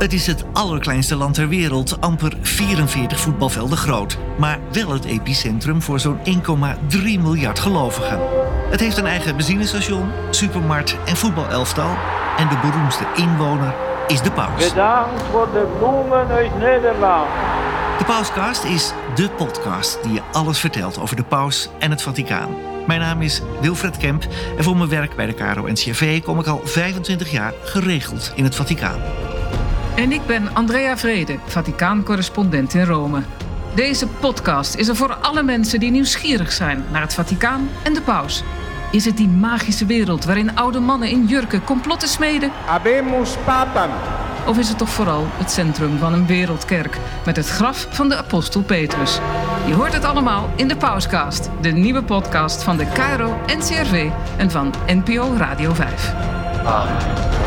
Het is het allerkleinste land ter wereld, amper 44 voetbalvelden groot. Maar wel het epicentrum voor zo'n 1,3 miljard gelovigen. Het heeft een eigen benzinestation, supermarkt en voetbalelftal. En de beroemdste inwoner is de paus. Bedankt voor de bloemen uit Nederland. De Pauscast is de podcast die je alles vertelt over de paus en het Vaticaan. Mijn naam is Wilfred Kemp en voor mijn werk bij de KRO-NCRV kom ik al 25 jaar geregeld in het Vaticaan. En ik ben Andrea Vrede, Vaticaan-correspondent in Rome. Deze podcast is er voor alle mensen die nieuwsgierig zijn naar het Vaticaan en de paus. Is het die magische wereld waarin oude mannen in jurken complotten smeden? Habemus papam. Of is het toch vooral het centrum van een wereldkerk met het graf van de apostel Petrus? Je hoort het allemaal in de Pauscast, de nieuwe podcast van de KRO NCRV en van NPO Radio 5.